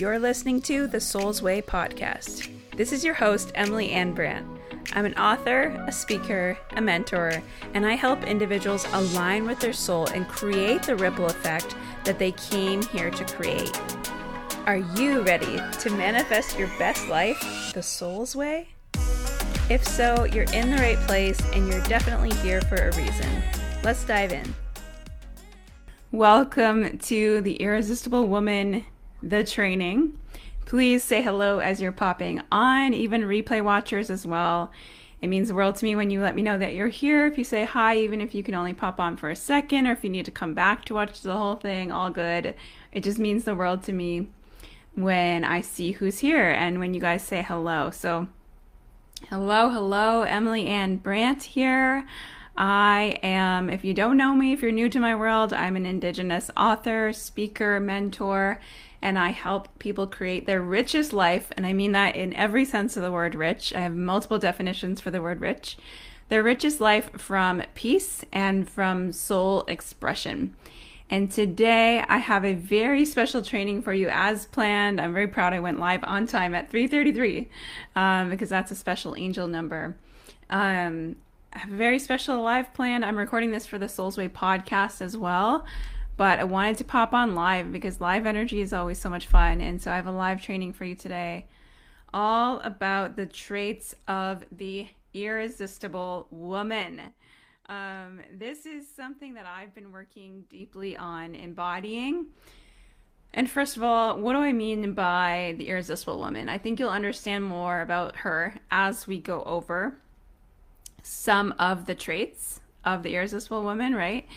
You're listening to the Soul's Way podcast. This is your host, Emily Ann Brandt. I'm an author, a speaker, a mentor, and I help individuals align with their soul and create the ripple effect that they came here to create. Are you ready to manifest your best life the soul's way? If so, you're in the right place and you're definitely here for a reason. Let's dive in. Welcome to the Irresistible Woman, the training. Please say hello as you're popping on, even replay watchers as well. It means the world to me when you let me know that you're here. If you say hi, even if you can only pop on for a second, or if you need to come back to watch the whole thing, all good. It just means the world to me when I see who's here and when you guys say hello. So, hello, hello, Emily Ann Brandt here. I am, if you don't know me, if you're new to my world, I'm an Indigenous author, speaker, mentor, and I help people create their richest life. And I mean that in every sense of the word rich. I have multiple definitions for the word rich. Their richest life from peace and from soul expression. And today I have a very special training for you as planned. I'm very proud I went live on time at 3:33 um, because that's a special angel number. Um, I have a very special live plan. I'm recording this for the Soul's Way podcast as well, but I wanted to pop on live because live energy is always so much fun. And so I have a live training for you today all about the traits of the irresistible woman. Um, this is something that I've been working deeply on embodying. And first of all, what do I mean by the irresistible woman? I think you'll understand more about her as we go over some of the traits of the irresistible woman, right?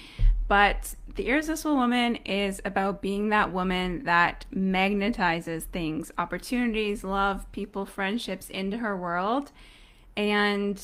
But the irresistible woman is about being that woman that magnetizes things, opportunities, love, people, friendships into her world. And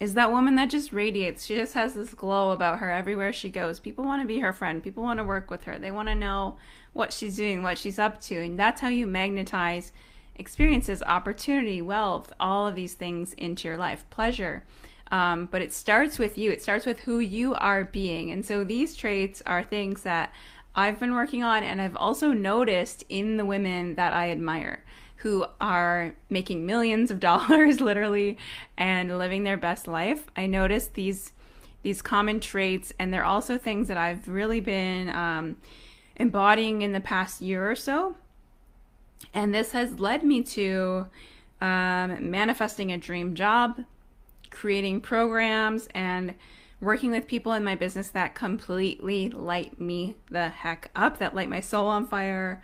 is that woman that just radiates. She just has this glow about her everywhere she goes. People want to be her friend. People want to work with her. They want to know what she's doing, what she's up to. And that's how you magnetize experiences, opportunity, wealth, all of these things into your life, pleasure. Um, but it starts with you. It starts with who you are being. And so these traits are things that I've been working on and I've also noticed in the women that I admire who are making millions of dollars literally and living their best life. I noticed these these common traits and they're also things that I've really been um, embodying in the past year or so. And this has led me to um, manifesting a dream job, creating programs and working with people in my business that completely light me the heck up, that light my soul on fire,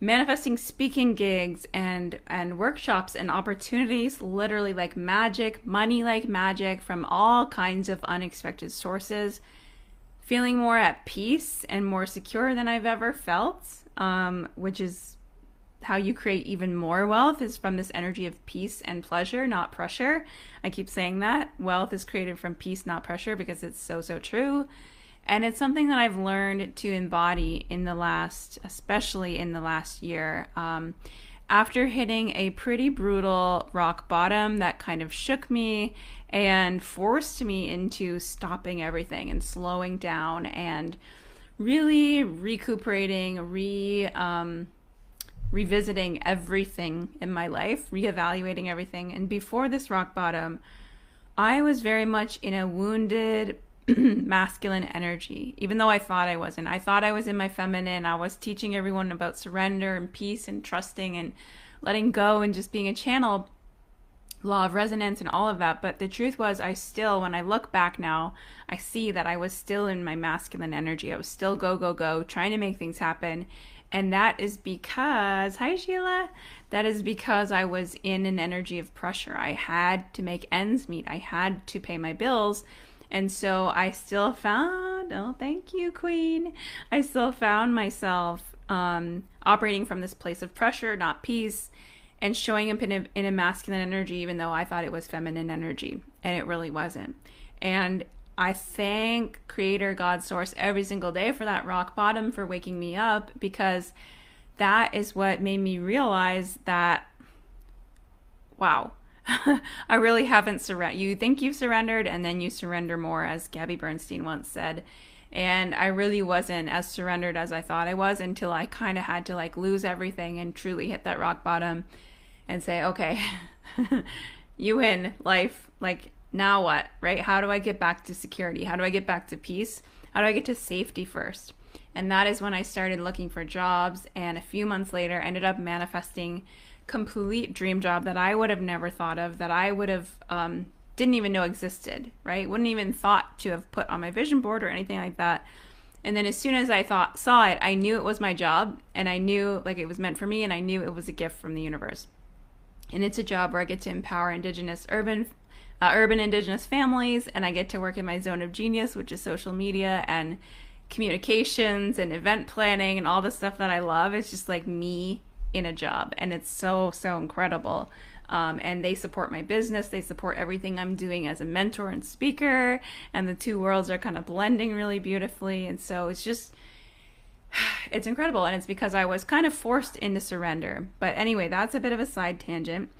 manifesting speaking gigs and and workshops and opportunities literally like magic, money like magic from all kinds of unexpected sources. Feeling more at peace and more secure than I've ever felt, um, which is how you create even more wealth is from this energy of peace and pleasure, not pressure. I keep saying that. Wealth is created from peace, not pressure, because it's so, so true. And it's something that I've learned to embody in the last, especially in the last year. Um, after hitting a pretty brutal rock bottom that kind of shook me and forced me into stopping everything and slowing down and really recuperating, re um, revisiting everything in my life, reevaluating everything. And before this rock bottom, I was very much in a wounded masculine energy, even though I thought I wasn't. I thought I was in my feminine. I was teaching everyone about surrender and peace and trusting and letting go and just being a channel, law of resonance and all of that. But the truth was, I still, when I look back now, I see that I was still in my masculine energy. I was still go, go, go, trying to make things happen. And that is because, hi Sheila, that is because I was in an energy of pressure. I had to make ends meet, I had to pay my bills. And so I still found, oh, thank you, Queen. I still found myself um, operating from this place of pressure, not peace, and showing up in a, in a masculine energy, even though I thought it was feminine energy. And it really wasn't. And I thank Creator, God, Source every single day for that rock bottom, for waking me up, because that is what made me realize that, wow, I really haven't surrendered. You think you've surrendered, and then you surrender more, as Gabby Bernstein once said. And I really wasn't as surrendered as I thought I was until I kind of had to like lose everything and truly hit that rock bottom and say, okay, you win life. Like, now what, right? How do I get back to security? How do I get back to peace? How do I get to safety first? And that is when I started looking for jobs. And a few months later, ended up manifesting complete dream job that I would have never thought of, that I would have um, didn't even know existed, right? Wouldn't even thought to have put on my vision board or anything like that. And then as soon as I thought saw it, I knew it was my job and I knew like it was meant for me and I knew it was a gift from the universe. And it's a job where I get to empower indigenous urban uh, urban indigenous families and I get to work in my zone of genius, which is social media and communications and event planning and all the stuff that I love. It's just like me in a job and it's so so incredible. Um, and they support my business. They support everything I'm doing as a mentor and speaker. And the two worlds are kind of blending really beautifully. And so it's just, it's incredible. And it's because I was kind of forced into surrender. But anyway, that's a bit of a side tangent.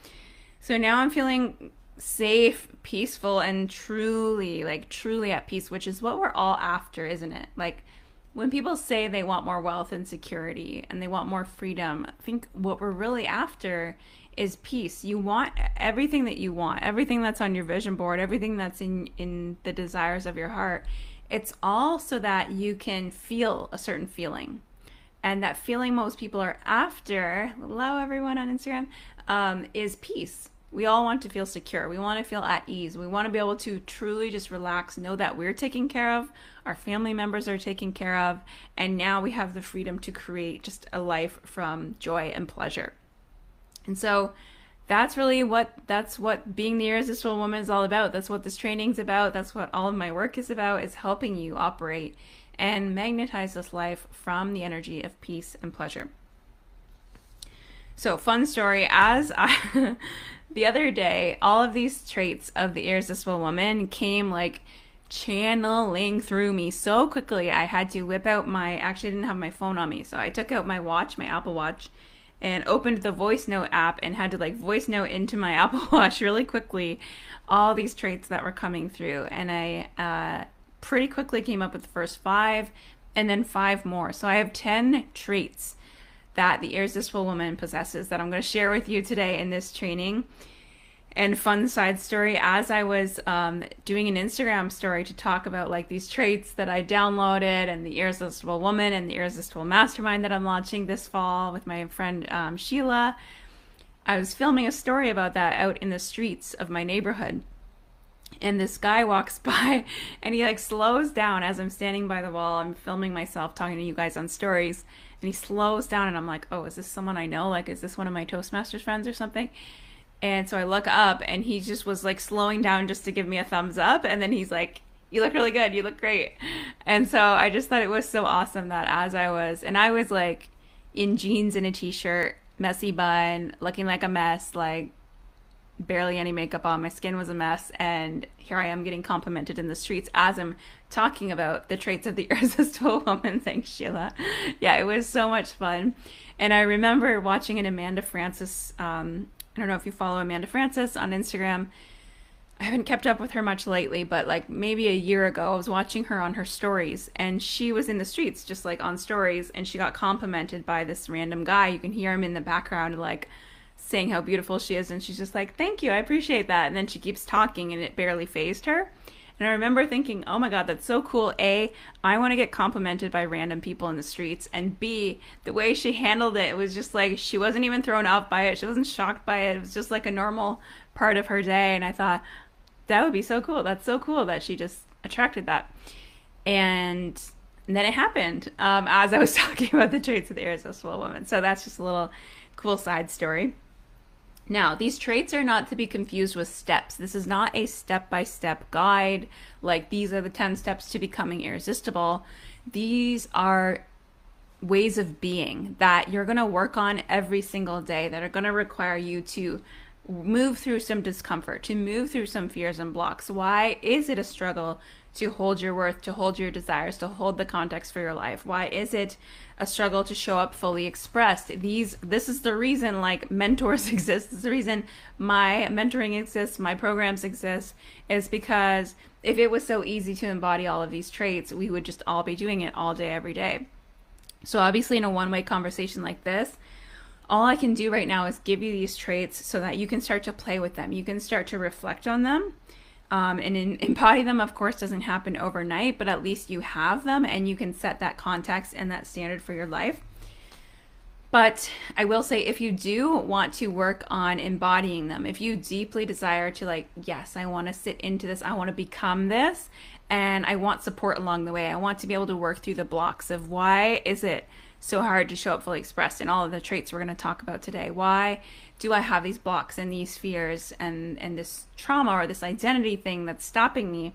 So now I'm feeling safe, peaceful, and truly, like, truly at peace, which is what we're all after, isn't it? Like, when people say they want more wealth and security and they want more freedom, I think what we're really after is peace. You want everything that you want, everything that's on your vision board, everything that's in in the desires of your heart. It's all so that you can feel a certain feeling. And that feeling most people are after, hello everyone on Instagram, um, is peace. We all want to feel secure. We want to feel at ease. We want to be able to truly just relax, know that we're taken care of, our family members are taken care of, and now we have the freedom to create just a life from joy and pleasure. And so that's really what that's what being the irresistible woman is all about. That's what this training's about. That's what all of my work is about is helping you operate and magnetize this life from the energy of peace and pleasure. So, fun story as I the other day, all of these traits of the irresistible woman came like channeling through me so quickly. I had to whip out my actually I didn't have my phone on me. So I took out my watch, my Apple Watch, and opened the voice note app and had to like voice note into my Apple Watch really quickly all these traits that were coming through. And I uh, pretty quickly came up with the first five and then five more. So I have 10 traits that the irresistible woman possesses that I'm going to share with you today in this training. And fun side story as i was um, doing an instagram story to talk about like these traits that i downloaded and the irresistible woman and the irresistible mastermind that i'm launching this fall with my friend um, sheila i was filming a story about that out in the streets of my neighborhood. And this guy walks by and he like slows down as i'm standing by the wall. I'm filming myself talking to you guys on stories and he slows down and i'm like oh is this someone i know like is this one of my toastmasters friends or something and so I look up and he just was like slowing down just to give me a thumbs up. And then he's like, You look really good. You look great. And so I just thought it was so awesome that as I was, and I was like in jeans and a t shirt, messy bun, looking like a mess, like barely any makeup on. My skin was a mess. And here I am getting complimented in the streets as I'm talking about the traits of the irresistible woman. Thanks, Sheila. Yeah, it was so much fun. And I remember watching an Amanda Frances, um, I don't know if you follow Amanda Frances on Instagram. I haven't kept up with her much lately, but like maybe a year ago, I was watching her on her stories and she was in the streets, just like on stories, and she got complimented by this random guy. You can hear him in the background, like saying how beautiful she is. And she's just like, Thank you, I appreciate that. And then she keeps talking and it barely phased her. And I remember thinking, oh my God, that's so cool. A, I want to get complimented by random people in the streets. And B, the way she handled it, it was just like she wasn't even thrown off by it. She wasn't shocked by it. It was just like a normal part of her day. And I thought, that would be so cool. That's so cool that she just attracted that. And, and then it happened um, as I was talking about the traits of the irresistible woman. So that's just a little cool side story. Now, these traits are not to be confused with steps. This is not a step by step guide, like these are the 10 steps to becoming irresistible. These are ways of being that you're going to work on every single day that are going to require you to move through some discomfort, to move through some fears and blocks. Why is it a struggle to hold your worth, to hold your desires, to hold the context for your life? Why is it a struggle to show up fully expressed? These this is the reason like mentors exist. This is the reason my mentoring exists, my programs exist, is because if it was so easy to embody all of these traits, we would just all be doing it all day, every day. So, obviously, in a one way conversation like this, all I can do right now is give you these traits so that you can start to play with them. You can start to reflect on them um, and in, embody them, of course, doesn't happen overnight, but at least you have them and you can set that context and that standard for your life. But I will say, if you do want to work on embodying them, if you deeply desire to, like, yes, I want to sit into this, I want to become this, and I want support along the way, I want to be able to work through the blocks of why is it so hard to show up fully expressed in all of the traits we're going to talk about today. Why do I have these blocks and these fears and and this trauma or this identity thing that's stopping me?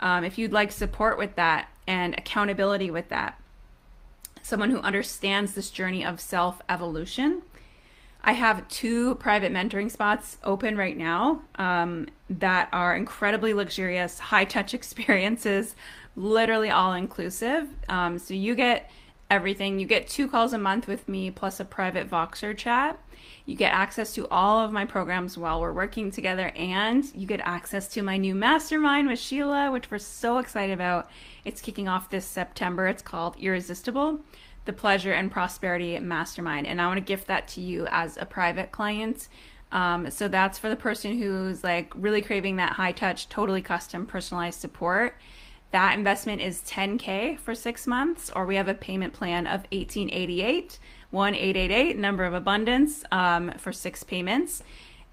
Um, if you'd like support with that and accountability with that, someone who understands this journey of self evolution. I have two private mentoring spots open right now um, that are incredibly luxurious, high touch experiences, literally all inclusive. Um, so you get everything. You get two calls a month with me plus a private Voxer chat. You get access to all of my programs while we're working together, and you get access to my new mastermind with Sheila, which we're so excited about. It's kicking off this September. It's called Irresistible, the Pleasure and Prosperity Mastermind. And I want to gift that to you as a private client. Um, so that's for the person who's like really craving that high touch, totally custom, personalized support. That investment is 10K for six months, or we have a payment plan of 1888 1888 number of abundance um, for six payments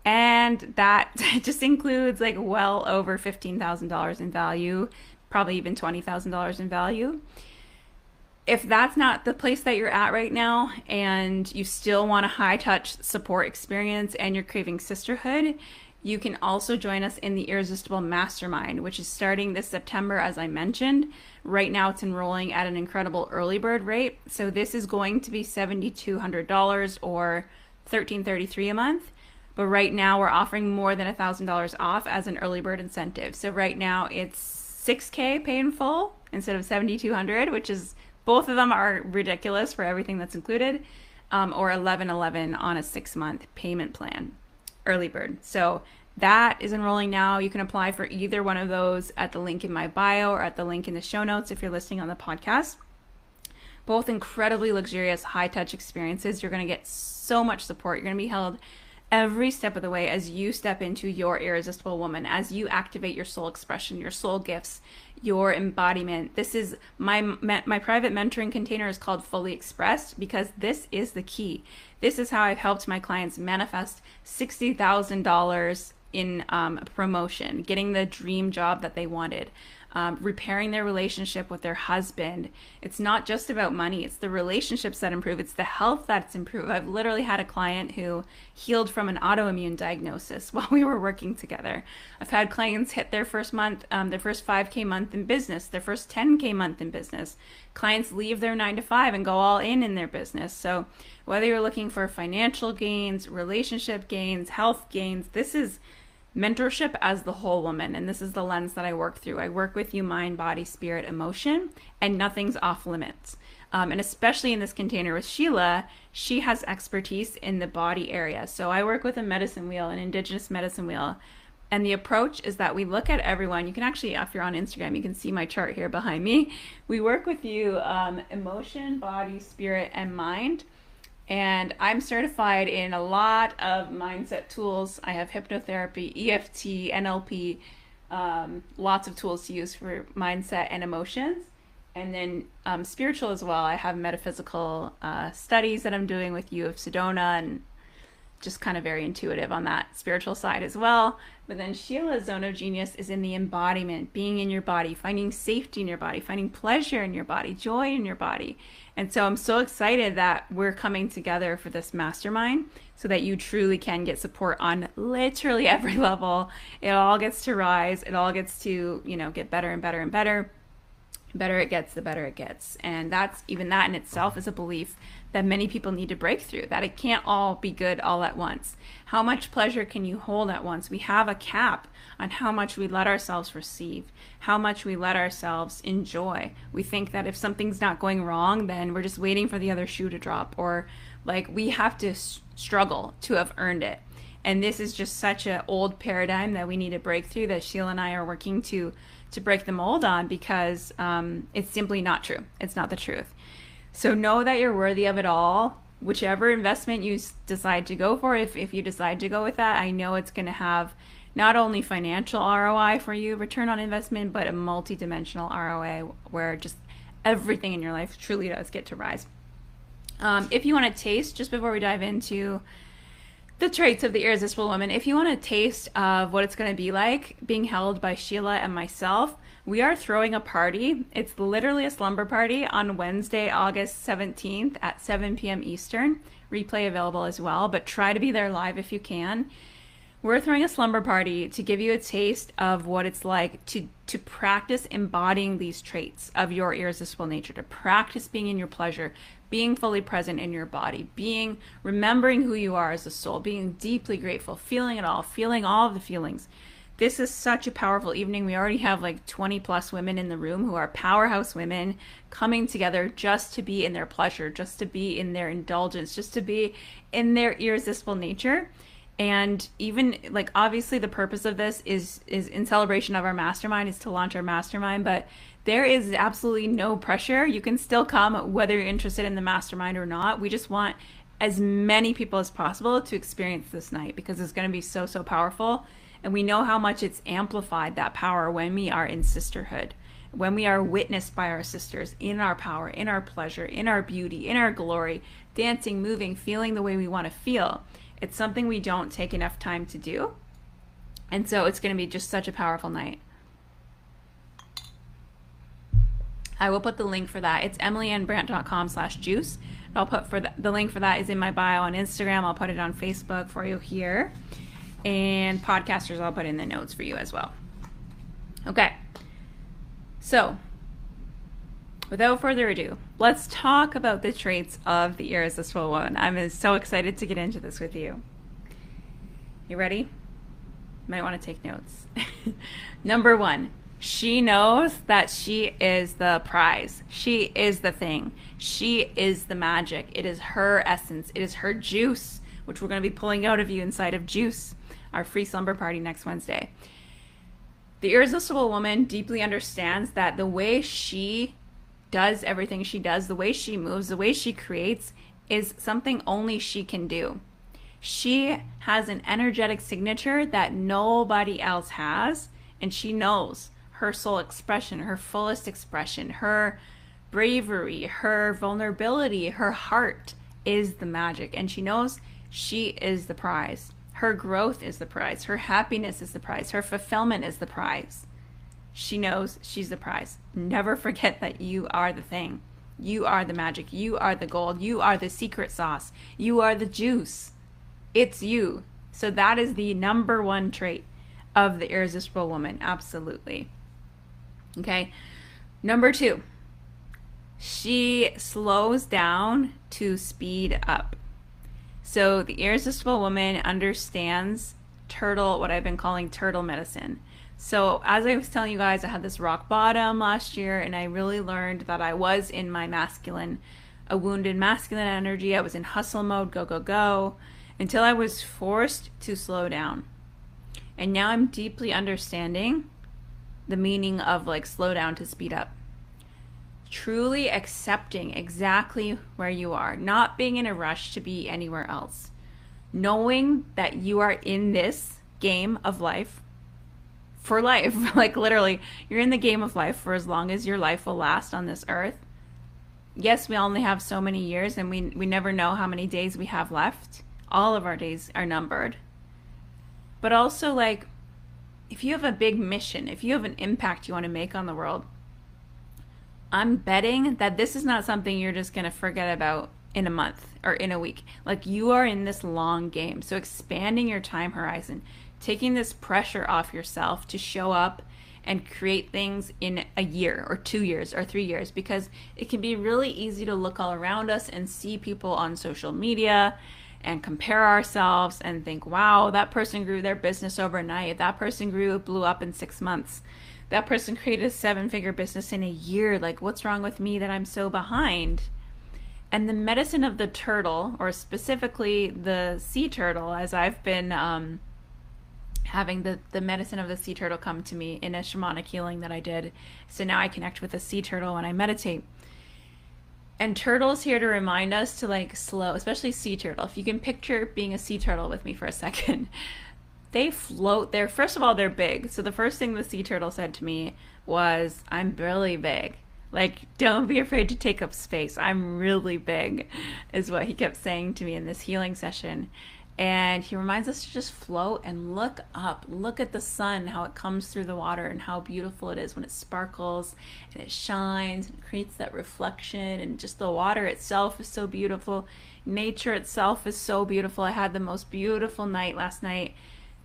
and that just includes like well over $15,000 in value, probably even $20,000 in value. If that's not the place that you're at right now and you still want a high touch support experience and you're craving sisterhood, you can also join us in the Irresistible Mastermind, which is starting this September, as I mentioned. Right now, it's enrolling at an incredible early bird rate. So this is going to be $7,200 or 1,333 a month. But right now, we're offering more than $1,000 off as an early bird incentive. So right now, it's 6K pay in full instead of 7,200, which is both of them are ridiculous for everything that's included, um, or 1111 on a six month payment plan early bird. So that is enrolling now. You can apply for either one of those at the link in my bio or at the link in the show notes if you're listening on the podcast. Both incredibly luxurious, high touch experiences. You're going to get so much support. You're going to be held every step of the way as you step into your irresistible woman, as you activate your soul expression, your soul gifts, your embodiment. This is my my private mentoring container is called Fully Expressed because this is the key. This is how I've helped my clients manifest $60,000 in um, promotion, getting the dream job that they wanted, um, repairing their relationship with their husband. It's not just about money, it's the relationships that improve, it's the health that's improved. I've literally had a client who healed from an autoimmune diagnosis while we were working together. I've had clients hit their first month, um, their first 5K month in business, their first 10K month in business. Clients leave their nine to five and go all in in their business. So, whether you're looking for financial gains, relationship gains, health gains, this is mentorship as the whole woman. And this is the lens that I work through. I work with you mind, body, spirit, emotion, and nothing's off limits. Um, and especially in this container with Sheila, she has expertise in the body area. So I work with a medicine wheel, an indigenous medicine wheel. And the approach is that we look at everyone. You can actually, if you're on Instagram, you can see my chart here behind me. We work with you um, emotion, body, spirit, and mind and I'm certified in a lot of mindset tools. I have hypnotherapy, EFT, NLP, um, lots of tools to use for mindset and emotions. And then um, spiritual as well. I have metaphysical uh, studies that I'm doing with U of Sedona and just kind of very intuitive on that spiritual side as well. But then Sheila's zone of genius is in the embodiment, being in your body, finding safety in your body, finding pleasure in your body, joy in your body. And so I'm so excited that we're coming together for this mastermind so that you truly can get support on literally every level. It all gets to rise, it all gets to, you know, get better and better and better. better it gets, the better it gets. And that's even that in itself is a belief that many people need to break through, that it can't all be good all at once. How much pleasure can you hold at once? We have a cap on how much we let ourselves receive, how much we let ourselves enjoy. We think that if something's not going wrong, then we're just waiting for the other shoe to drop, or like we have to struggle to have earned it. And this is just such an old paradigm that we need to break through that Sheila and I are working to to break the mold on because um, it's simply not true. It's not the truth. So know that you're worthy of it all. Whichever investment you decide to go for, if, if you decide to go with that, I know it's going to have not only financial ROI for you, return on investment, but a multi-dimensional ROI where just everything in your life truly does get to rise. Um, if you want to taste, just before we dive into the traits of the irresistible woman, if you want a taste of what it's going to be like being held by Sheila and myself, we are throwing a party. It's literally a slumber party on Wednesday, August 17th at 7 p.m. Eastern. Replay available as well, but try to be there live if you can. We're throwing a slumber party to give you a taste of what it's like to to practice embodying these traits of your irresistible nature, to practice being in your pleasure, being fully present in your body, being remembering who you are as a soul, being deeply grateful, feeling it all, feeling all of the feelings this is such a powerful evening. We already have like 20 plus women in the room who are powerhouse women coming together just to be in their pleasure, just to be in their indulgence, just to be in their irresistible nature. And even like obviously the purpose of this is is in celebration of our mastermind is to launch our mastermind, but there is absolutely no pressure. You can still come whether you're interested in the mastermind or not. We just want as many people as possible to experience this night because it's going to be so so powerful and we know how much it's amplified that power when we are in sisterhood, when we are witnessed by our sisters in our power, in our pleasure, in our beauty, in our glory, dancing, moving, feeling the way we want to feel. It's something we don't take enough time to do. And so it's going to be just such a powerful night. I will put the link for that. It's emilyannbrandt.com slash juice. I'll put for the, the link for that is in my bio on Instagram. I'll put it on Facebook for you here and podcasters I'll put in the notes for you as well. Okay. So, without further ado, let's talk about the traits of the irresistible woman. I'm so excited to get into this with you. You ready? Might want to take notes. Number one, she knows that she is the prize. She is the thing. She is the magic. It is her essence. It is her juice, which we're going to be pulling out of you inside of juice our free slumber party next Wednesday. The irresistible woman deeply understands that the way she does everything she does, the way she moves, the way she creates is something only she can do. She has an energetic signature that nobody else has, and she knows her soul expression, her fullest expression, her bravery, her vulnerability, her heart is the magic, and she knows she is the prize. Her growth is the prize. Her happiness is the prize. Her fulfillment is the prize. She knows she's the prize. Never forget that you are the thing. You are the magic. You are the gold. You are the secret sauce. You are the juice. It's you. So that is the number one trait of the irresistible woman. Absolutely. Okay. Number two, she slows down to speed up. So the irresistible woman understands turtle, what I've been calling turtle medicine. So as I was telling you guys, I had this rock bottom last year, and I really learned that I was in my masculine, a wounded masculine energy. I was in hustle mode, go go go, until I was forced to slow down. And now I'm deeply understanding the meaning of like slow down to speed up truly accepting exactly where you are, not being in a rush to be anywhere else, knowing that you are in this game of life for life. like literally, you're in the game of life for as long as your life will last on this earth. Yes, we only have so many years and we we never know how many days we have left. All of our days are numbered. But also like if you have a big mission, if you have an impact you want to make on the world, I'm betting that this is not something you're just going to forget about in a month or in a week. Like you are in this long game. So expanding your time horizon, taking this pressure off yourself to show up and create things in a year or two years or three years because it can be really easy to look all around us and see people on social media and compare ourselves and think, wow, that person grew their business overnight. That person grew, blew up in six months. That person created a seven figure business in a year. Like, what's wrong with me that I'm so behind? And the medicine of the turtle, or specifically the sea turtle, as I've been um, having the, the medicine of the sea turtle come to me in a shamanic healing that I did. So now I connect with the sea turtle when I meditate. And turtles here to remind us to like slow, especially sea turtle. If you can picture being a sea turtle with me for a second, they float. They're first of all they're big. So the first thing the sea turtle said to me was, "I'm really big." Like, don't be afraid to take up space. I'm really big, is what he kept saying to me in this healing session. And he reminds us to just float and look up. Look at the sun, how it comes through the water, and how beautiful it is when it sparkles and it shines and creates that reflection. And just the water itself is so beautiful. Nature itself is so beautiful. I had the most beautiful night last night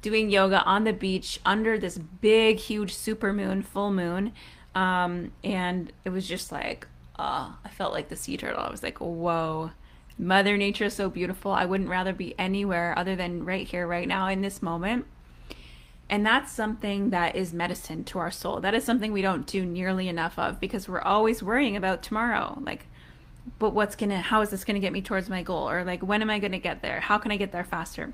doing yoga on the beach under this big, huge super moon, full moon. Um, and it was just like, uh, I felt like the sea turtle. I was like, whoa, Mother Nature is so beautiful. I wouldn't rather be anywhere other than right here, right now, in this moment. And that's something that is medicine to our soul. That is something we don't do nearly enough of because we're always worrying about tomorrow. Like, but what's gonna, how is this gonna get me towards my goal? Or like, when am I gonna get there? How can I get there faster?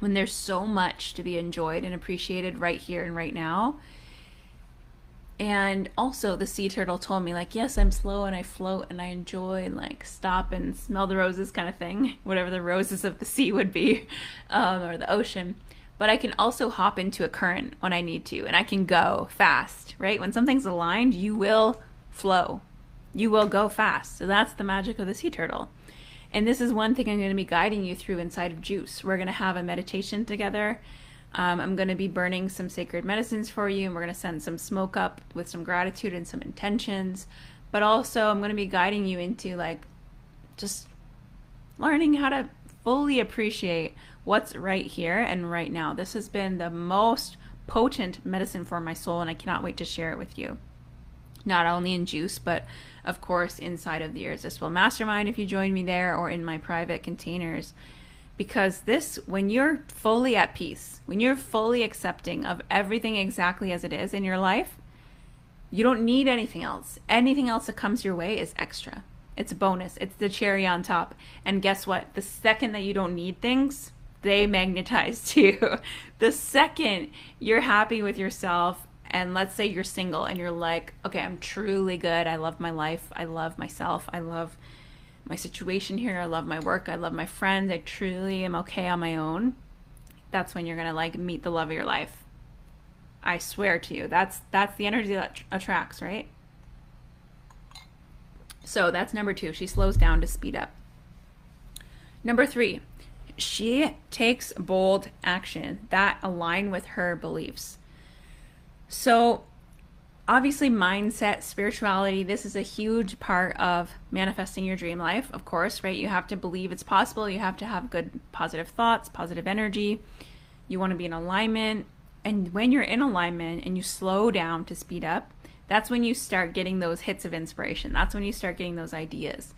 When there's so much to be enjoyed and appreciated right here and right now, and also the sea turtle told me like yes i'm slow and i float and i enjoy and like stop and smell the roses kind of thing whatever the roses of the sea would be um, or the ocean. But i can also hop into a current when i need to and i can go fast right? When something's aligned you will flow. You will go fast. So that's the magic of the sea turtle and this is one thing i'm going to be guiding you through inside of juice we're going to have a meditation together um, I'm going to be burning some sacred medicines for you, and we're going to send some smoke up with some gratitude and some intentions. But also, I'm going to be guiding you into like just learning how to fully appreciate what's right here and right now. This has been the most potent medicine for my soul, and I cannot wait to share it with you. Not only in juice, but of course inside of the Irresistible Mastermind if you join me there, or in my private containers. Because this when you're fully at peace when you're fully accepting of everything exactly as it is in your life you don't need anything else. Anything else that comes your way is extra. It's a bonus. It's the cherry on top. And guess what? The second that you don't need things they magnetize to you. The second you're happy with yourself and let's say you're single and you're like okay i'm truly good i love my life i love myself i love my situation here. I love my work. I love my friends. I truly am okay on my own. That's when you're gonna like meet the love of your life. I swear to you, that's that's the energy that attracts, right? So that's number two. She slows down to speed up. Number three, she takes bold action that align with her beliefs. So obviously mindset spirituality this is a huge part of manifesting your dream life of course right? You have to believe it's possible. You have to have good positive thoughts positive energy. You want to be in alignment. And when you're in alignment and you slow down to speed up that's when you start getting those hits of inspiration. That's when you start getting those ideas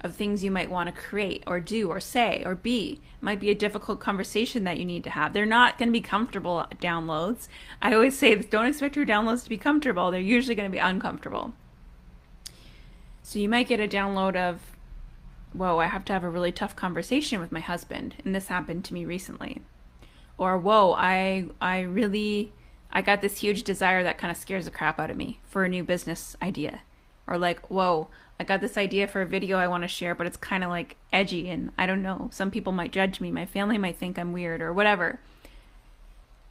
of things you might want to create or do or say or be. It might be a difficult conversation that you need to have. They're not going to be comfortable downloads. I always say don't expect your downloads to be comfortable. They're usually going to be uncomfortable. So you might get a download of, whoa, I have to have a really tough conversation with my husband, and this happened to me recently. Or whoa, I I really I got this huge desire that kind of scares the crap out of me for a new business idea. Or like, whoa, I got this idea for a video I want to share, but it's kind of like edgy and I don't know. Some people might judge me. My family might think I'm weird or whatever.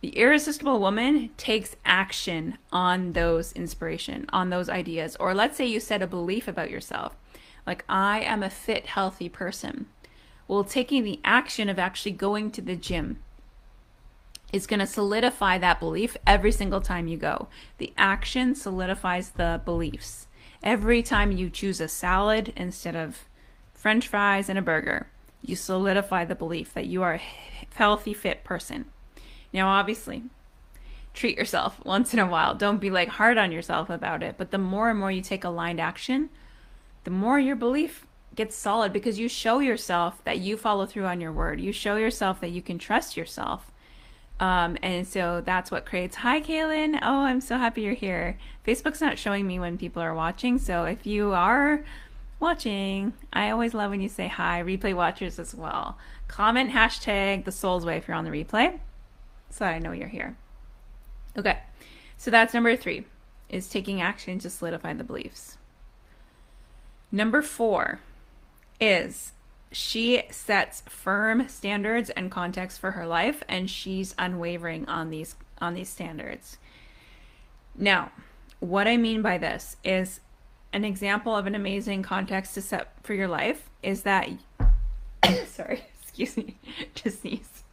The irresistible woman takes action on those inspiration, on those ideas. Or let's say you set a belief about yourself, like I am a fit, healthy person. Well, taking the action of actually going to the gym is going to solidify that belief every single time you go. The action solidifies the beliefs every time you choose a salad instead of french fries and a burger, you solidify the belief that you are a healthy, fit person. Now, obviously, treat yourself once in a while. Don't be like hard on yourself about it. But the more and more you take aligned action, the more your belief gets solid because you show yourself that you follow through on your word. You show yourself that you can trust yourself. Um, and so that's what creates. Hi, Kaylin. Oh, I'm so happy you're here. Facebook's not showing me when people are watching. So if you are watching, I always love when you say hi. Replay watchers as well. Comment hashtag the soul's way if you're on the replay so I know you're here. Okay, so that's number three is taking action to solidify the beliefs. Number four is she sets firm standards and context for her life and she's unwavering on these on these standards. Now, what I mean by this is an example of an amazing context to set for your life is that sorry, excuse me, just sneeze.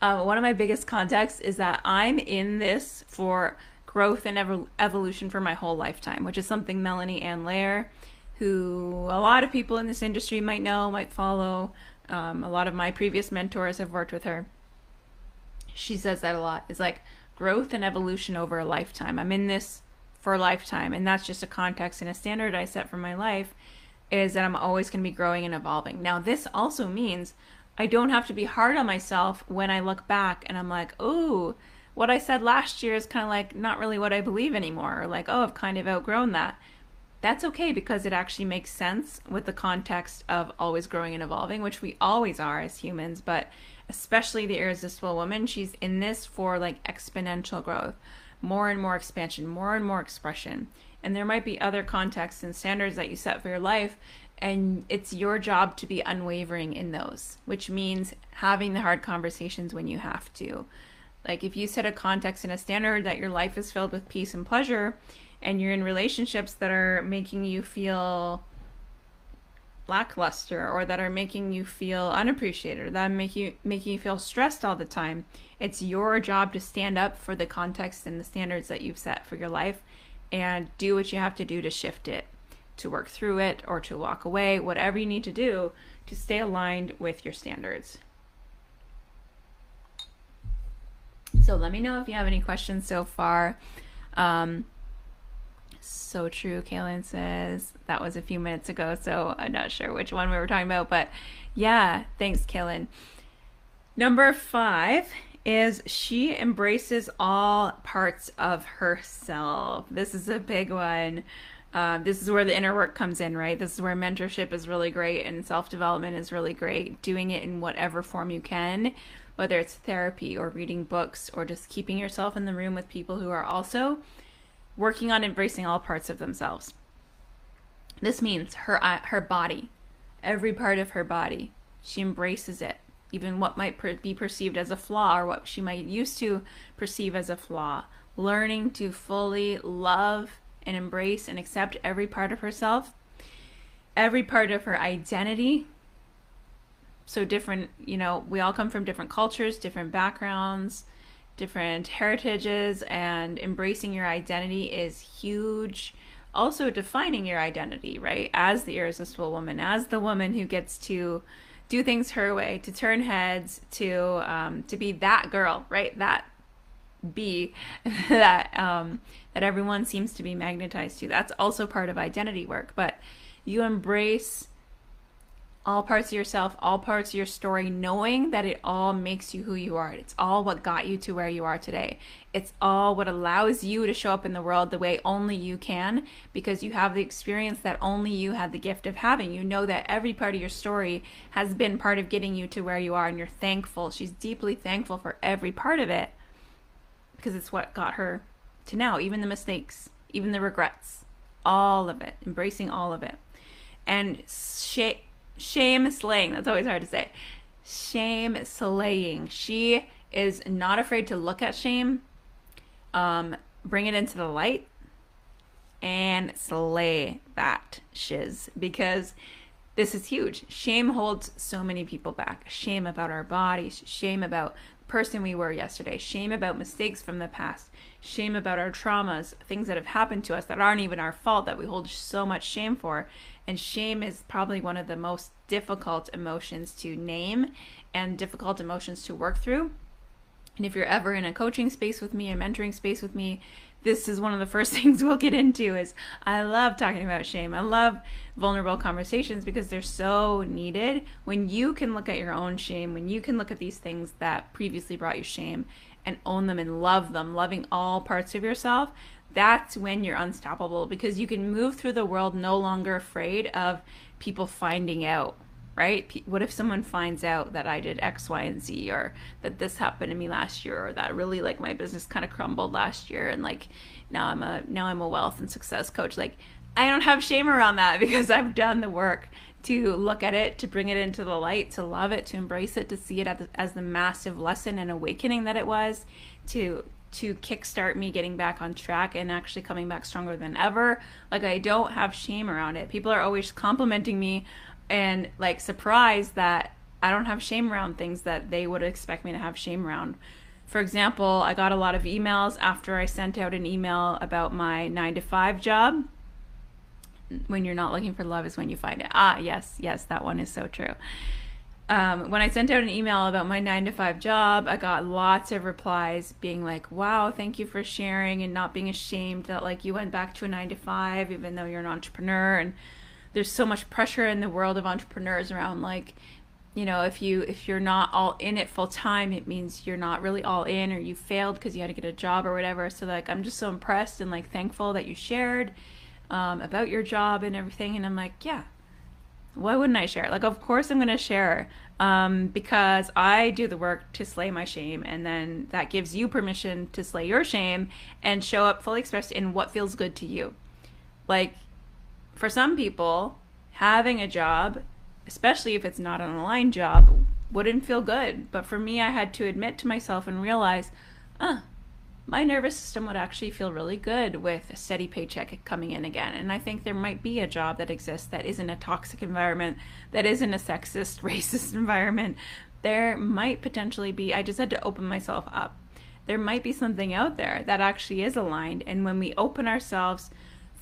Uh, one of my biggest contexts is that I'm in this for growth and ev- evolution for my whole lifetime, which is something Melanie Ann Layer who a lot of people in this industry might know, might follow. Um, a lot of my previous mentors have worked with her. She says that a lot. It's like growth and evolution over a lifetime. I'm in this for a lifetime, and that's just a context and a standard I set for my life is that I'm always going to be growing and evolving. Now, this also means I don't have to be hard on myself when I look back and I'm like, oh, what I said last year is kind of like not really what I believe anymore, or like, oh, I've kind of outgrown that that's okay because it actually makes sense with the context of always growing and evolving, which we always are as humans, but especially the irresistible woman, she's in this for like exponential growth, more and more expansion, more and more expression. And there might be other contexts and standards that you set for your life, and it's your job to be unwavering in those, which means having the hard conversations when you have to. Like if you set a context and a standard that your life is filled with peace and pleasure, and you're in relationships that are making you feel lackluster or that are making you feel unappreciated or that make you making you feel stressed all the time it's your job to stand up for the context and the standards that you've set for your life and do what you have to do to shift it to work through it or to walk away whatever you need to do to stay aligned with your standards. So let me know if you have any questions so far. Um, so true. Kaylin says that was a few minutes ago, so I'm not sure which one we were talking about, but yeah, thanks, Kaylin. Number five is she embraces all parts of herself. This is a big one. Um, this is where the inner work comes in, right? This is where mentorship is really great and self development is really great. Doing it in whatever form you can, whether it's therapy or reading books or just keeping yourself in the room with people who are also working on embracing all parts of themselves. This means her uh, her body, every part of her body. She embraces it, even what might per- be perceived as a flaw or what she might used to perceive as a flaw. Learning to fully love and embrace and accept every part of herself, every part of her identity. So different, you know, we all come from different cultures, different backgrounds, different heritages and embracing your identity is huge. Also, defining your identity, right? As the irresistible woman, as the woman who gets to do things her way, to turn heads, to um, to be that girl, right? That be that um, that everyone seems to be magnetized to. That's also part of identity work. But you embrace all parts of yourself, all parts of your story, knowing that it all makes you who you are. It's all what got you to where you are today. It's all what allows you to show up in the world the way only you can because you have the experience that only you had the gift of having. You know that every part of your story has been part of getting you to where you are, and you're thankful. She's deeply thankful for every part of it because it's what got her to now, even the mistakes, even the regrets, all of it, embracing all of it. And shame shame slaying. That's always hard to say. Shame slaying. She is not afraid to look at shame, um, bring it into the light, and slay that shiz because this is huge. Shame holds so many people back. Shame about our bodies, shame about the person we were yesterday, shame about mistakes from the past, shame about our traumas, things that have happened to us that aren't even our fault that we hold so much shame for. And shame is probably one of the most difficult emotions to name and difficult emotions to work through. And if you're ever in a coaching space with me, a mentoring space with me, this is one of the first things we'll get into is I love talking about shame. I love vulnerable conversations because they're so needed when you can look at your own shame, when you can look at these things that previously brought you shame and own them and love them, loving all parts of yourself. That's when you're unstoppable because you can move through the world no longer afraid of people finding out right? What if someone finds out that I did X, Y, and Z, or that this happened to me last year, or that really like my business kind of crumbled last year, and like now I'm a now I'm a wealth and success coach. Like I don't have shame around that because I've done the work to look at it, to bring it into the light, to love it, to embrace it, to see it as the, massive lesson and awakening that it was, to to kickstart me getting back on track and actually coming back stronger than ever. Like I don't have shame around it. People are always complimenting me and like surprised that I don't have shame around things that they would expect me to have shame around. For example, I got a lot of emails after I sent out an email about my nine to five job. When you're not looking for love is when you find it. Ah, yes, yes, that one is so true. Um, when I sent out an email about my nine to five job, I got lots of replies being like, wow, thank you for sharing and not being ashamed that like you went back to a nine to five, even though you're an entrepreneur. And there's so much pressure in the world of entrepreneurs around like you know if you if you're not all in it full time it means you're not really all in or you failed because you had to get a job or whatever so like i'm just so impressed and like thankful that you shared um, about your job and everything and i'm like yeah why wouldn't i share like of course i'm going to share um, because i do the work to slay my shame and then that gives you permission to slay your shame and show up fully expressed in what feels good to you like for some people, having a job, especially if it's not an aligned job, wouldn't feel good. But for me, I had to admit to myself and realize, uh, my nervous system would actually feel really good with a steady paycheck coming in again. And I think there might be a job that exists that isn't a toxic environment, that isn't a sexist, racist environment. There might potentially be, I just had to open myself up. There might be something out there that actually is aligned. And when we open ourselves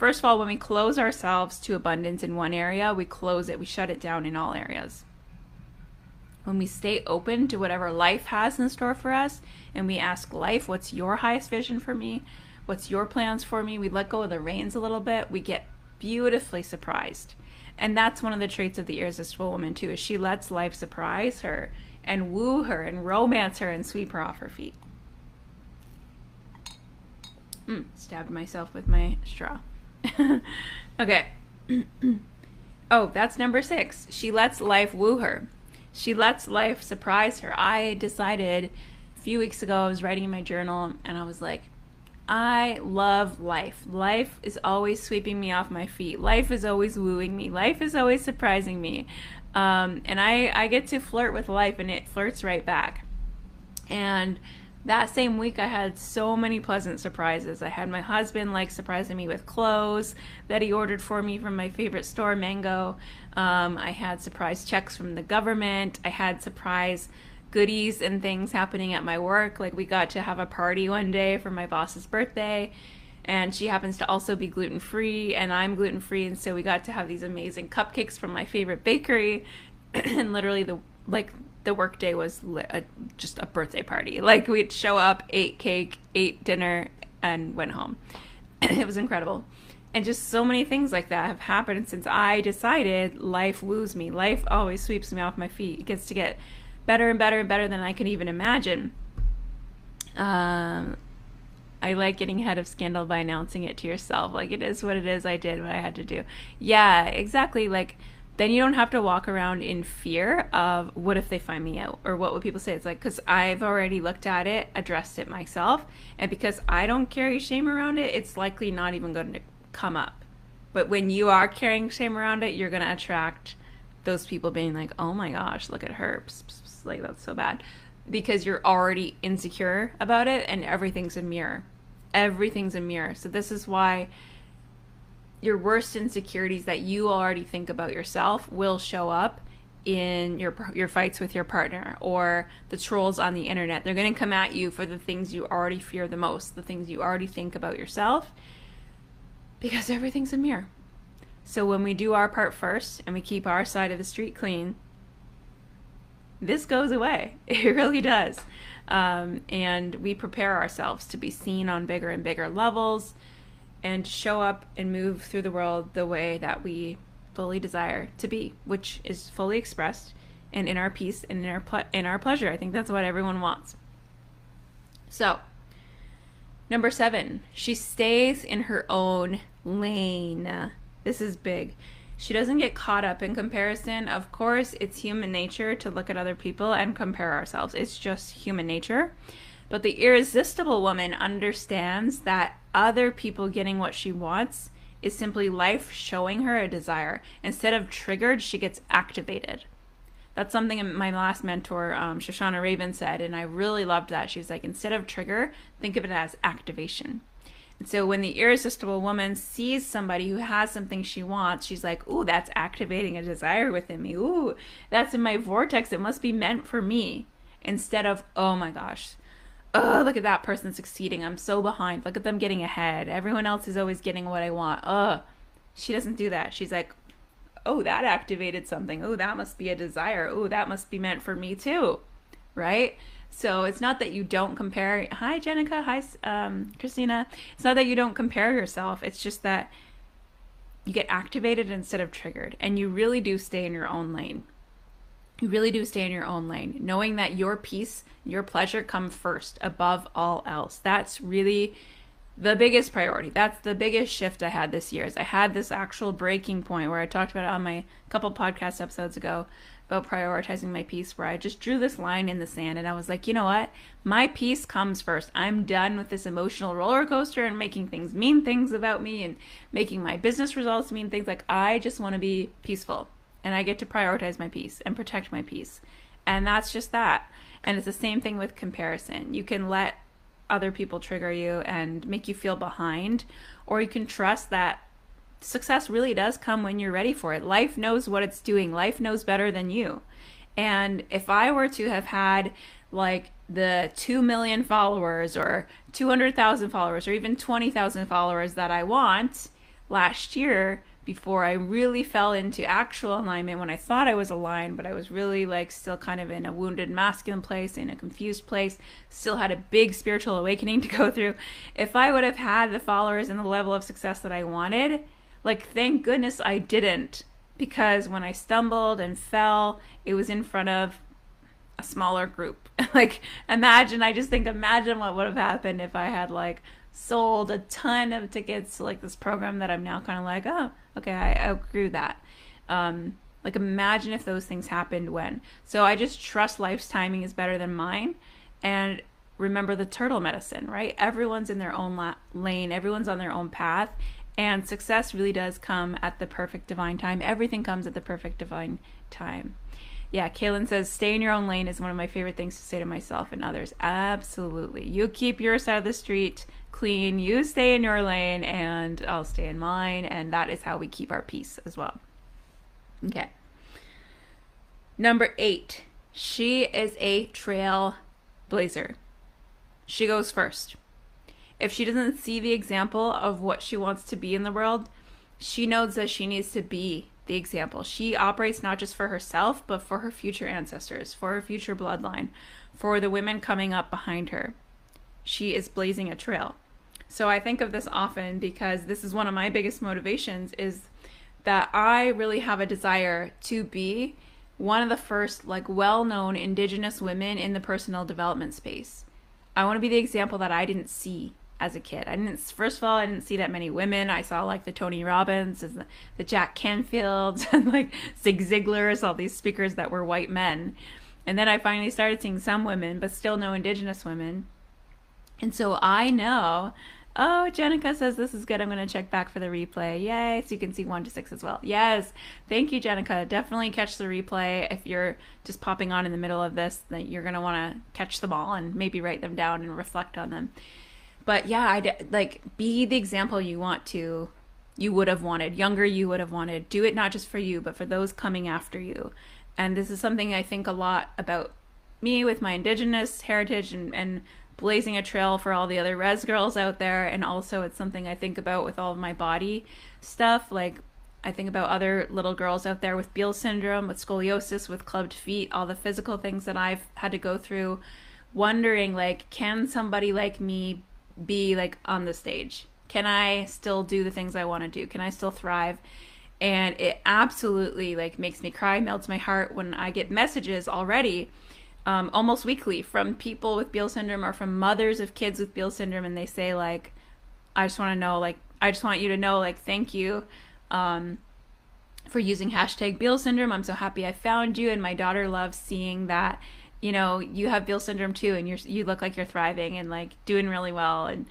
First of all, when we close ourselves to abundance in one area, we close it, we shut it down in all areas. When we stay open to whatever life has in store for us and we ask life, what's your highest vision for me? What's your plans for me? We let go of the reins a little bit, we get beautifully surprised. And that's one of the traits of the irresistible woman too, is she lets life surprise her and woo her and romance her and sweep her off her feet. Mm, stabbed myself with my straw. okay. oh, that's number six. She lets life woo her. She lets life surprise her. I decided a few weeks ago, I was writing in my journal and I was like, I love life. Life is always sweeping me off my feet. Life is always wooing me. Life is always surprising me. Um, and I, I get to flirt with life and it flirts right back. And that same week I had so many pleasant surprises. I had my husband like surprising me with clothes that he ordered for me from my favorite store, Mango. Um, I had surprise checks from the government. I had surprise goodies and things happening at my work. Like we got to have a party one day for my boss's birthday. And she happens to also be gluten free, and I'm gluten free, and so we got to have these amazing cupcakes from my favorite bakery. and literally, the like the workday was li- a, just a birthday party. Like we'd show up, ate cake, ate dinner, and went home. It was incredible. And just so many things like that have happened since I decided life woos me. Life always sweeps me off my feet. It gets to get better and better and better than I can even imagine. Um, I like getting ahead of scandal by announcing it to yourself. Like it is what it is. I did what I had to do. Yeah, exactly. Like then you don't have to walk around in fear of what if they find me out or what would people say. It's like, because I've already looked at it, addressed it myself, and because I don't carry shame around it, it's likely not even going to come up. But when you are carrying shame around it, you're going to attract those people being like, oh my gosh, look at her. Like, that's so bad. Because you're already insecure about it and everything's a mirror. Everything's a mirror. So, this is why your worst insecurities that you already think about yourself will show up in your your fights with your partner or the trolls on the internet. They're going to come at you for the things you already fear the most, the things you already think about yourself because everything's a mirror. So when we do our part first and we keep our side of the street clean, this goes away. It really does. Um, and we prepare ourselves to be seen on bigger and bigger levels and show up and move through the world the way that we fully desire to be, which is fully expressed and in our peace and in our in our pleasure. I think that's what everyone wants. So, number 7, she stays in her own lane. This is big. She doesn't get caught up in comparison. Of course, it's human nature to look at other people and compare ourselves. It's just human nature. But the irresistible woman understands that other people getting what she wants is simply life showing her a desire. Instead of triggered, she gets activated. That's something my last mentor, um, Shoshana Raven, said, and I really loved that. She was like, instead of trigger, think of it as activation. And so when the irresistible woman sees somebody who has something she wants, she's like, Ooh, that's activating a desire within me. Ooh, that's in my vortex. It must be meant for me. Instead of, oh my gosh, oh, look at that person succeeding. I'm so behind. Look at them getting ahead. Everyone else is always getting what I want. Ugh. She doesn't do that. She's like, oh, that activated something. Oh, that must be a desire. Oh, that must be meant for me too. Right? So it's not that you don't compare. Hi, Jenica. Hi, um, Christina. It's not that you don't compare yourself. It's just that you get activated instead of triggered. And you really do stay in your own lane you really do stay in your own lane, knowing that your peace, your pleasure come first above all else. That's really the biggest priority. That's the biggest shift I had this year. Is I had this actual breaking point where I talked about it on my couple podcast episodes ago about prioritizing my peace where I just drew this line in the sand and I was like, you know what? My peace comes first. I'm done with this emotional roller coaster and making things mean things about me and making my business results mean things like I just want to be peaceful and I get to prioritize my peace and protect my peace. And that's just that. And it's the same thing with comparison. You can let other people trigger you and make you feel behind, or you can trust that success really does come when you're ready for it. Life knows what it's doing, life knows better than you. And if I were to have had like the 2 million followers or 200,000 followers or even 20,000 followers that I want last year, before I really fell into actual alignment when I thought I was aligned, but I was really like still kind of in a wounded masculine place, in a confused place, still had a big spiritual awakening to go through. If I would have had the followers and the level of success that I wanted, like thank goodness I didn't because when I stumbled and fell, it was in front of a smaller group. like imagine, I just think imagine what would have happened if I had like sold a ton of tickets to like this program that I'm now kind of like, oh, okay, I, with that. Um, like imagine if those things happened when. So I just trust life's timing is better than mine, and remember the turtle medicine, right? Everyone's in their own la- lane, everyone's on their own path, and success really does come at the perfect divine time. Everything comes at the perfect divine time. Yeah, Kaylin says, stay in your own lane is one of my favorite things to say to myself and others. Absolutely. You keep your side of the street clean. You stay in your lane and I'll stay in mine. And that is how we keep our peace as well. Okay. Number eight, she is a trailblazer. She goes first. If she doesn't see the example of what she wants to be in the world, she knows that she needs to be the example. She operates not just for herself, but for her future ancestors, for her future bloodline, for the women coming up behind her. She is blazing a trail. So I think of this often because this is one of my biggest motivations is that I really have a desire to be one of the first like well-known indigenous women in the personal development space. I want to be the example that I didn't see as a kid. I didn't first of all I didn't see that many women. I saw like the Tony Robbins and the, Jack Canfields and like Zig Ziglars, all these speakers that were white men. And then I finally started seeing some women, but still no indigenous women. And so I know Oh, Jenica says this is good. I'm going to check back for the replay. Yay. So you can see one to six as well. Yes. Thank you, Jenica. Definitely catch the replay. If you're just popping on in the middle of this, then you're going to want to catch them all and maybe write them down and reflect on them. But yeah, I'd like be the example you want to, you would have wanted, younger you would have wanted. Do it not just for you, but for those coming after you. And this is something I think a lot about me with my indigenous heritage and, and blazing a trail for all the other res girls out there and also it's something i think about with all of my body stuff like I think about other little girls out there with Beal syndrome, with scoliosis, with clubbed feet, all the physical things that I've had to go through, wondering like, can somebody like me be like on the stage? Can I still do the things I want to do? Can I still thrive? And it absolutely like makes me cry, melts my heart when I get messages already, um, almost weekly from people with Beal syndrome or from mothers of kids with Beal syndrome, and they say like, I just want to know like, I just want you to know like, thank you um, for using hashtag Beal syndrome. I'm so happy I found you, and my daughter loves seeing that. You know, you have Beal syndrome too, and you're you look like you're thriving and like doing really well, and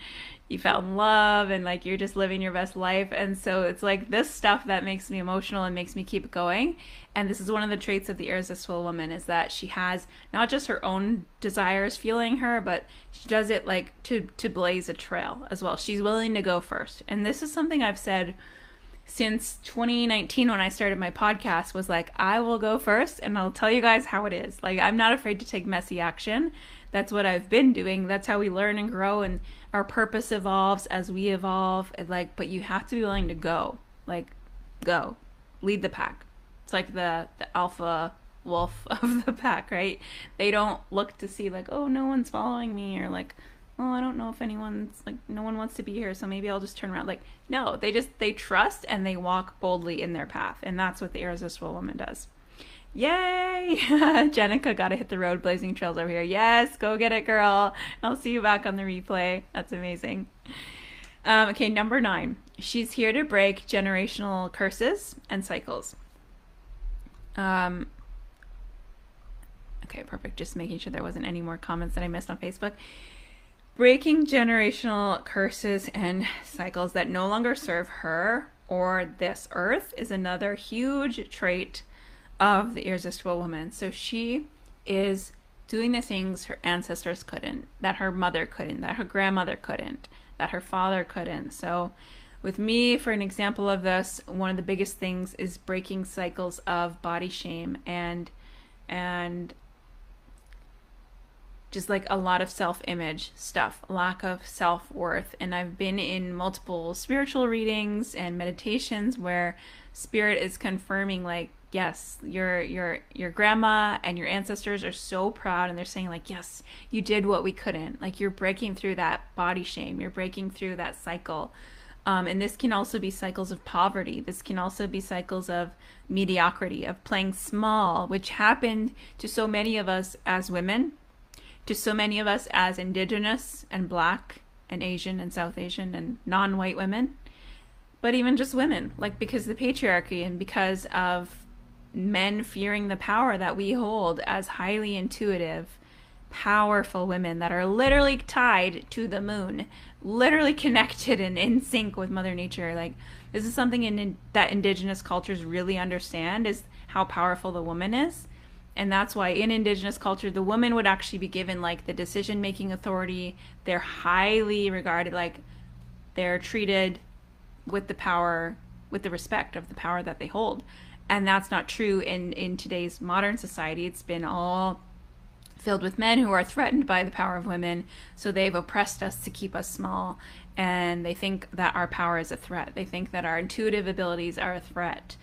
you found love, and like you're just living your best life. And so it's like this stuff that makes me emotional and makes me keep going. And this is one of the traits of the irresistible woman is that she has not just her own desires fueling her, but she does it like to to blaze a trail as well. She's willing to go first, and this is something I've said since 2019 when I started my podcast was like, I will go first and I'll tell you guys how it is. Like, I'm not afraid to take messy action. That's what I've been doing. That's how we learn and grow, and our purpose evolves as we evolve. Like, but you have to be willing to go. Like, go, lead the pack. It's like the the alpha wolf of the pack, right? They don't look to see like, oh, no one's following me, or like, oh, I don't know if anyone's like no one wants to be here, so maybe I'll just turn around. Like, no, they just they trust and they walk boldly in their path, and that's what the irresistible woman does. Yay! Jenica got to hit the road blazing trails over here. Yes, go get it, girl. I'll see you back on the replay. That's amazing. Um, okay, number nine. She's here to break generational curses and cycles. Um, okay, perfect. Just making sure there wasn't any more comments that I missed on Facebook. Breaking generational curses and cycles that no longer serve her or this earth is another huge trait of the irresistible woman. So she is doing the things her ancestors couldn't, that her mother couldn't, that her grandmother couldn't, that her father couldn't. So with me, for an example of this, one of the biggest things is breaking cycles of body shame and and just like a lot of self image stuff, lack of self worth. And I've been in multiple spiritual readings and meditations where spirit is confirming like yes your your your grandma and your ancestors are so proud and they're saying like yes you did what we couldn't. Like you're breaking through that body shame. You're breaking through that cycle um, and this can also be cycles of poverty. This can also be cycles of mediocrity of playing small which happened to so many of us as women to so many of us as indigenous and black and Asian and South Asian and non white women, but even just women, like because the patriarchy and because of men fearing the power that we hold as highly intuitive, powerful women that are literally tied to the moon, literally connected and in sync with Mother Nature. Like, this is something in, that indigenous cultures really understand is how powerful the woman is. And that's why in indigenous culture the woman would actually be given like the decision making authority. They're highly regarded like they're treated with the power with the respect of the power that they hold. And that's not true in in today's modern society. It's been all filled with men who are threatened by the power of women so they've oppressed us to keep us small and they think that our power is a threat they think that our intuitive abilities are a threat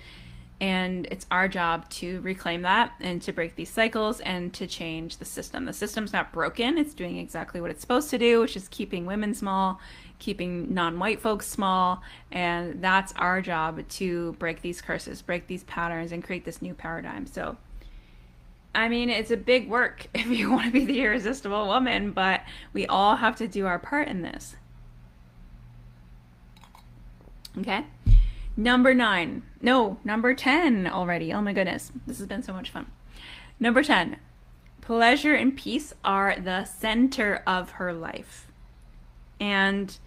and it's our job to reclaim that and to break these cycles and to change the system. The system's not broken, it's doing exactly what it's supposed to do, which is keeping women small, keeping non white folks small. And that's our job to break these curses, break these patterns, and create this new paradigm. So, I mean, it's a big work if you want to be the irresistible woman, but we all have to do our part in this. Okay? Number nine. No, number 10 already. Oh my goodness. This has been so much fun. Number 10. Pleasure and peace are the center of her life. And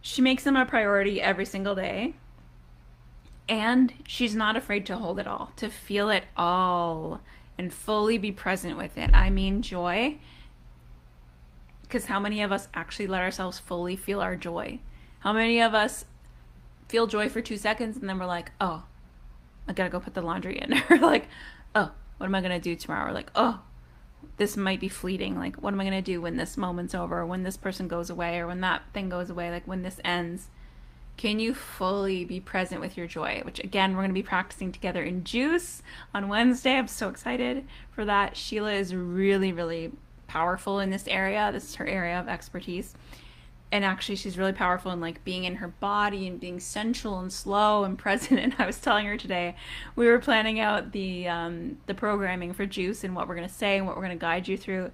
she makes them a priority every single day. And she's not afraid to hold it all, to feel it all, and fully be present with it. I mean, joy. Because how many of us actually let ourselves fully feel our joy? How many of us feel joy for two seconds and then we're like, oh, I gotta go put the laundry in. or like, oh, what am I gonna do tomorrow? Or like, oh, this might be fleeting. Like, what am I gonna do when this moment's over, or when this person goes away, or when that thing goes away, like when this ends? Can you fully be present with your joy? Which again, we're going to be practicing together in Juice on Wednesday. I'm so excited for that. Sheila is really, really powerful in this area. This is her area of expertise. And actually, she's really powerful in like being in her body and being sensual and slow and present. And I was telling her today, we were planning out the um, the programming for Juice and what we're gonna say and what we're gonna guide you through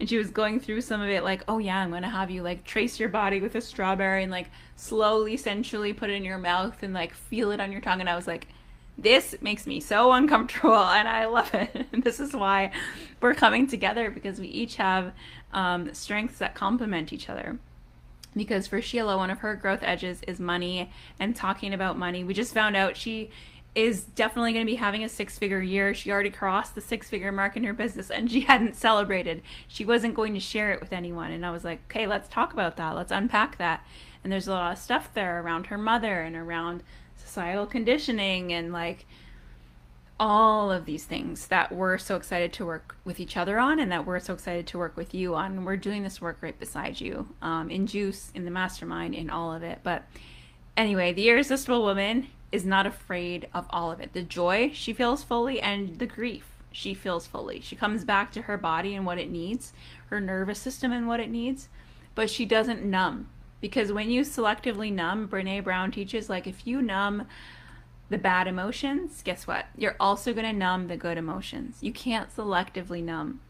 and she was going through some of it like oh yeah i'm gonna have you like trace your body with a strawberry and like slowly sensually put it in your mouth and like feel it on your tongue. And i was like this makes me so uncomfortable and i love it. This is why we're coming together because we each have um, strengths that complement each other. Because for sheila one of her growth edges is money and talking about money. We just found out she is definitely going to be having a six figure year. She already crossed the six figure mark in her business and she hadn't celebrated. She wasn't going to share it with anyone. And I was like, okay, let's talk about that. Let's unpack that. And there's a lot of stuff there around her mother and around societal conditioning and like all of these things that we're so excited to work with each other on and that we're so excited to work with you on. We're doing this work right beside you um, in Juice, in the mastermind, in all of it. But anyway, the irresistible woman is not afraid of all of it. The joy she feels fully and the grief she feels fully. She comes back to her body and what it needs, her nervous system and what it needs, but she doesn't numb. Because when you selectively numb, Brene Brown teaches like if you numb the bad emotions, guess what? You're also going to numb the good emotions. You can't selectively numb.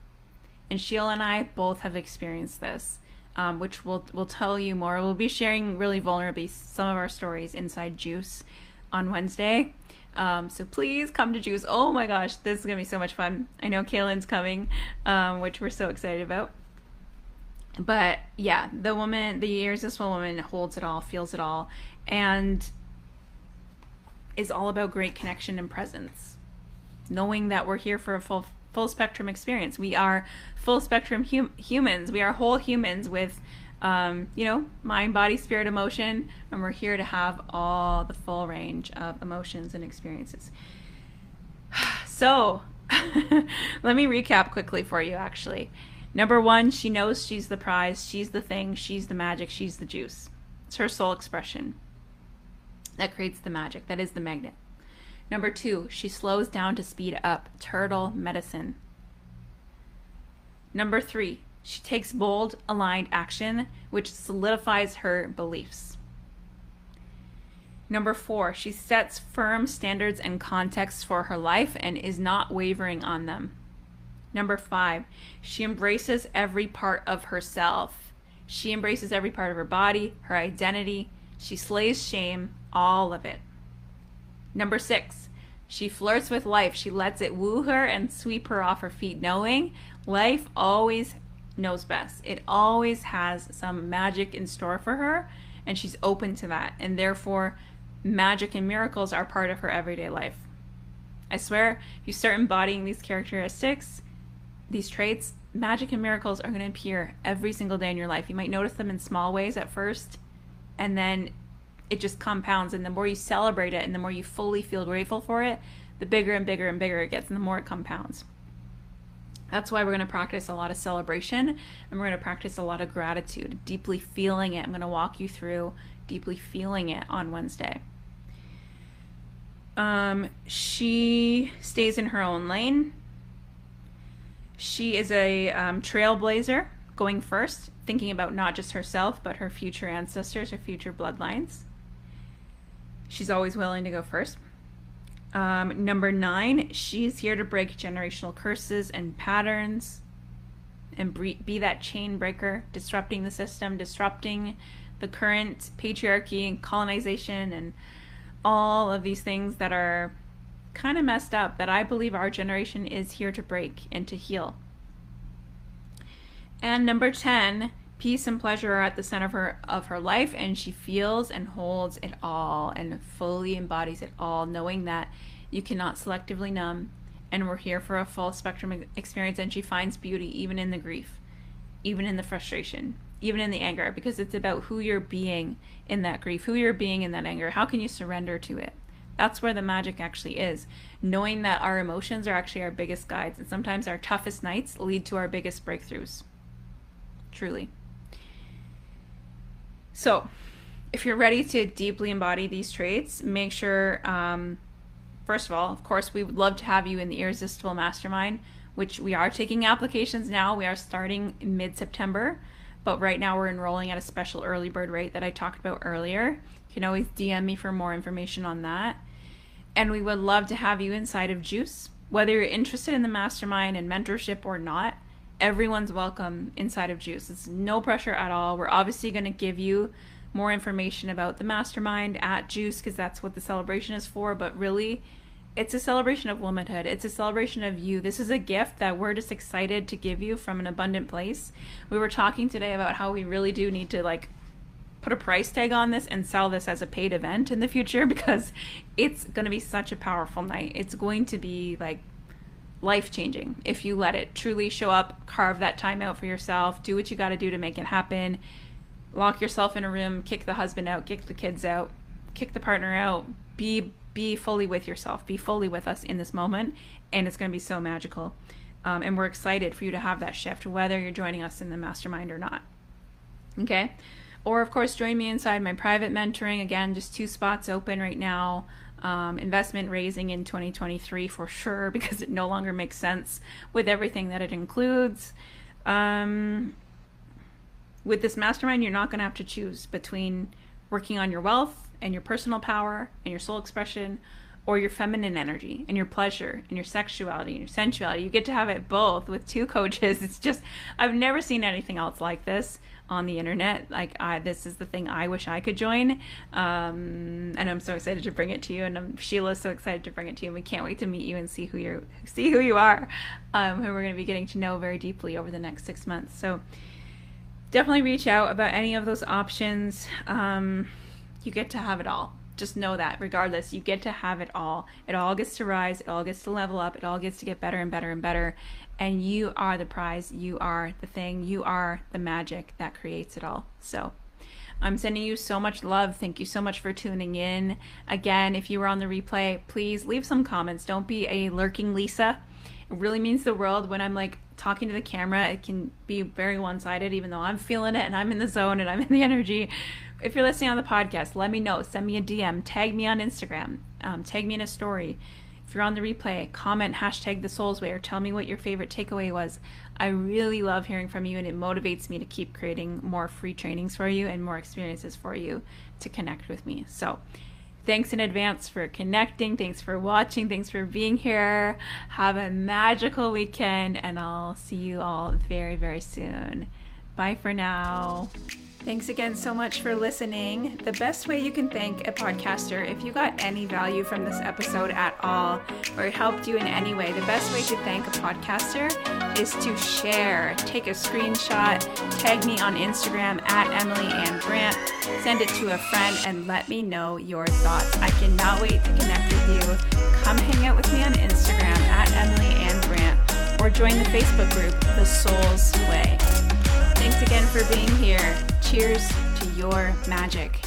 And Sheila and I both have experienced this, um, which we'll, we'll tell you more. We'll be sharing really vulnerably some of our stories inside Juice on Wednesday. Um, so please come to Juice. Oh my gosh, this is gonna be so much fun. I know Kaylin's coming, um, which we're so excited about. But yeah, the woman, the irresistible woman, holds it all, feels it all, and is all about great connection and presence. Knowing that we're here for a full full spectrum experience. We are full spectrum hum- humans. We are whole humans with um, you know, mind, body, spirit, emotion, and we're here to have all the full range of emotions and experiences. So, let me recap quickly for you actually. Number one, she knows she's the prize, she's the thing, she's the magic, she's the juice. It's her soul expression that creates the magic, that is the magnet. Number two, she slows down to speed up. Turtle medicine. Number three, she takes bold, aligned action, which solidifies her beliefs. Number four, she sets firm standards and contexts for her life and is not wavering on them. Number five, she embraces every part of herself. She embraces every part of her body, her identity. She slays shame, all of it. Number six, she flirts with life. She lets it woo her and sweep her off her feet, knowing life always knows best. It always has some magic in store for her, and she's open to that. And therefore, magic and miracles are part of her everyday life. I swear, if you start embodying these characteristics, these traits, magic and miracles are going to appear every single day in your life. You might notice them in small ways at first, and then it just compounds. And the more you celebrate it and the more you fully feel grateful for it, the bigger and bigger and bigger it gets, and the more it compounds. That's why we're going to practice a lot of celebration and we're going to practice a lot of gratitude, deeply feeling it. I'm going to walk you through deeply feeling it on Wednesday. Um, she stays in her own lane. She is a um, trailblazer going first, thinking about not just herself, but her future ancestors, her future bloodlines. She's always willing to go first. Um, number nine, she's here to break generational curses and patterns and be that chain breaker, disrupting the system, disrupting the current patriarchy and colonization and all of these things that are kind of messed up that I believe our generation is here to break and to heal. And number 10, peace and pleasure are at the center of her of her life and she feels and holds it all and fully embodies it all knowing that you cannot selectively numb and we're here for a full spectrum experience and she finds beauty even in the grief even in the frustration even in the anger because it's about who you're being in that grief who you're being in that anger how can you surrender to it? That's where the magic actually is knowing that our emotions are actually our biggest guides and sometimes our toughest nights lead to our biggest breakthroughs. Truly so, if you're ready to deeply embody these traits, make sure, um, first of all, of course, we would love to have you in the Irresistible Mastermind, which we are taking applications now. We are starting mid September, but right now we're enrolling at a special early bird rate that I talked about earlier. You can always DM me for more information on that. And we would love to have you inside of Juice. Whether you're interested in the mastermind and mentorship or not, everyone's welcome inside of Juice. It's no pressure at all. We're obviously going to give you more information about the mastermind at Juice because that's what the celebration is for. But really, it's a celebration of womanhood. It's a celebration of you. This is a gift that we're just excited to give you from an abundant place. We were talking today about how we really do need to like put a price tag on this and sell this as a paid event in the future because it's going to be such a powerful night. It's going to be like life changing if you let it truly show up, carve that time out for yourself, do what you got to do to make it happen lock yourself in a room, kick the husband out, kick the kids out, kick the partner out, be be fully with yourself, be fully with us in this moment, and it's going to be so magical. Um, and we're excited for you to have that shift, whether you're joining us in the mastermind or not. Okay. Or, of course, join me inside my private mentoring. Again, just two spots open right now. Um, investment raising in 2023 for sure, because it no longer makes sense with everything that it includes. Um, with this mastermind, you're not going to have to choose between working on your wealth and your personal power and your soul expression or your feminine energy and your pleasure and your sexuality and your sensuality. You get to have it both with two coaches. It's just, I've never seen anything else like this on the internet. Like, I, this is the thing I wish I could join. Um, and I'm so excited to bring it to you. And I'm, Sheila's so excited to bring it to you. And we can't wait to meet you and see who you're, see who you are, um, who we're going to be getting to know very deeply over the next six months. So, definitely reach out about any of those options. Um, you get to have it all. Just know that, regardless, you get to have it all. It all gets to rise, it all gets to level up, it all gets to get better and better and better. And you are the prize, you are the thing, you are the magic that creates it all. So, I'm sending you so much love. Thank you so much for tuning in. Again, if you were on the replay, please leave some comments. Don't be a lurking Lisa. It really means the world when I'm like talking to the camera, it can be very one sided, even though I'm feeling it and I'm in the zone and I'm in the energy. If you're listening on the podcast, let me know. Send me a DM. Tag me on Instagram. Um, tag me in a story. If you're on the replay, comment hashtag the Soul's Way or tell me what your favorite takeaway was. I really love hearing from you and it motivates me to keep creating more free trainings for you and more experiences for you to connect with me. So, Thanks in advance for connecting. Thanks for watching. Thanks for being here. Have a magical weekend, and I'll see you all very, very soon. Bye for now. Thanks again so much for listening. The best way you can thank a podcaster, if you got any value from this episode at all, or it helped you in any way, the best way to thank a podcaster is to share. Take a screenshot, tag me on Instagram at Emily Ann Grant, send it to a friend, and let me know your thoughts. I cannot wait to connect with you. Come hang out with me on Instagram at Emily Ann Grant or join the Facebook group, The Soul's Way. Thanks again for being here. Cheers to your magic.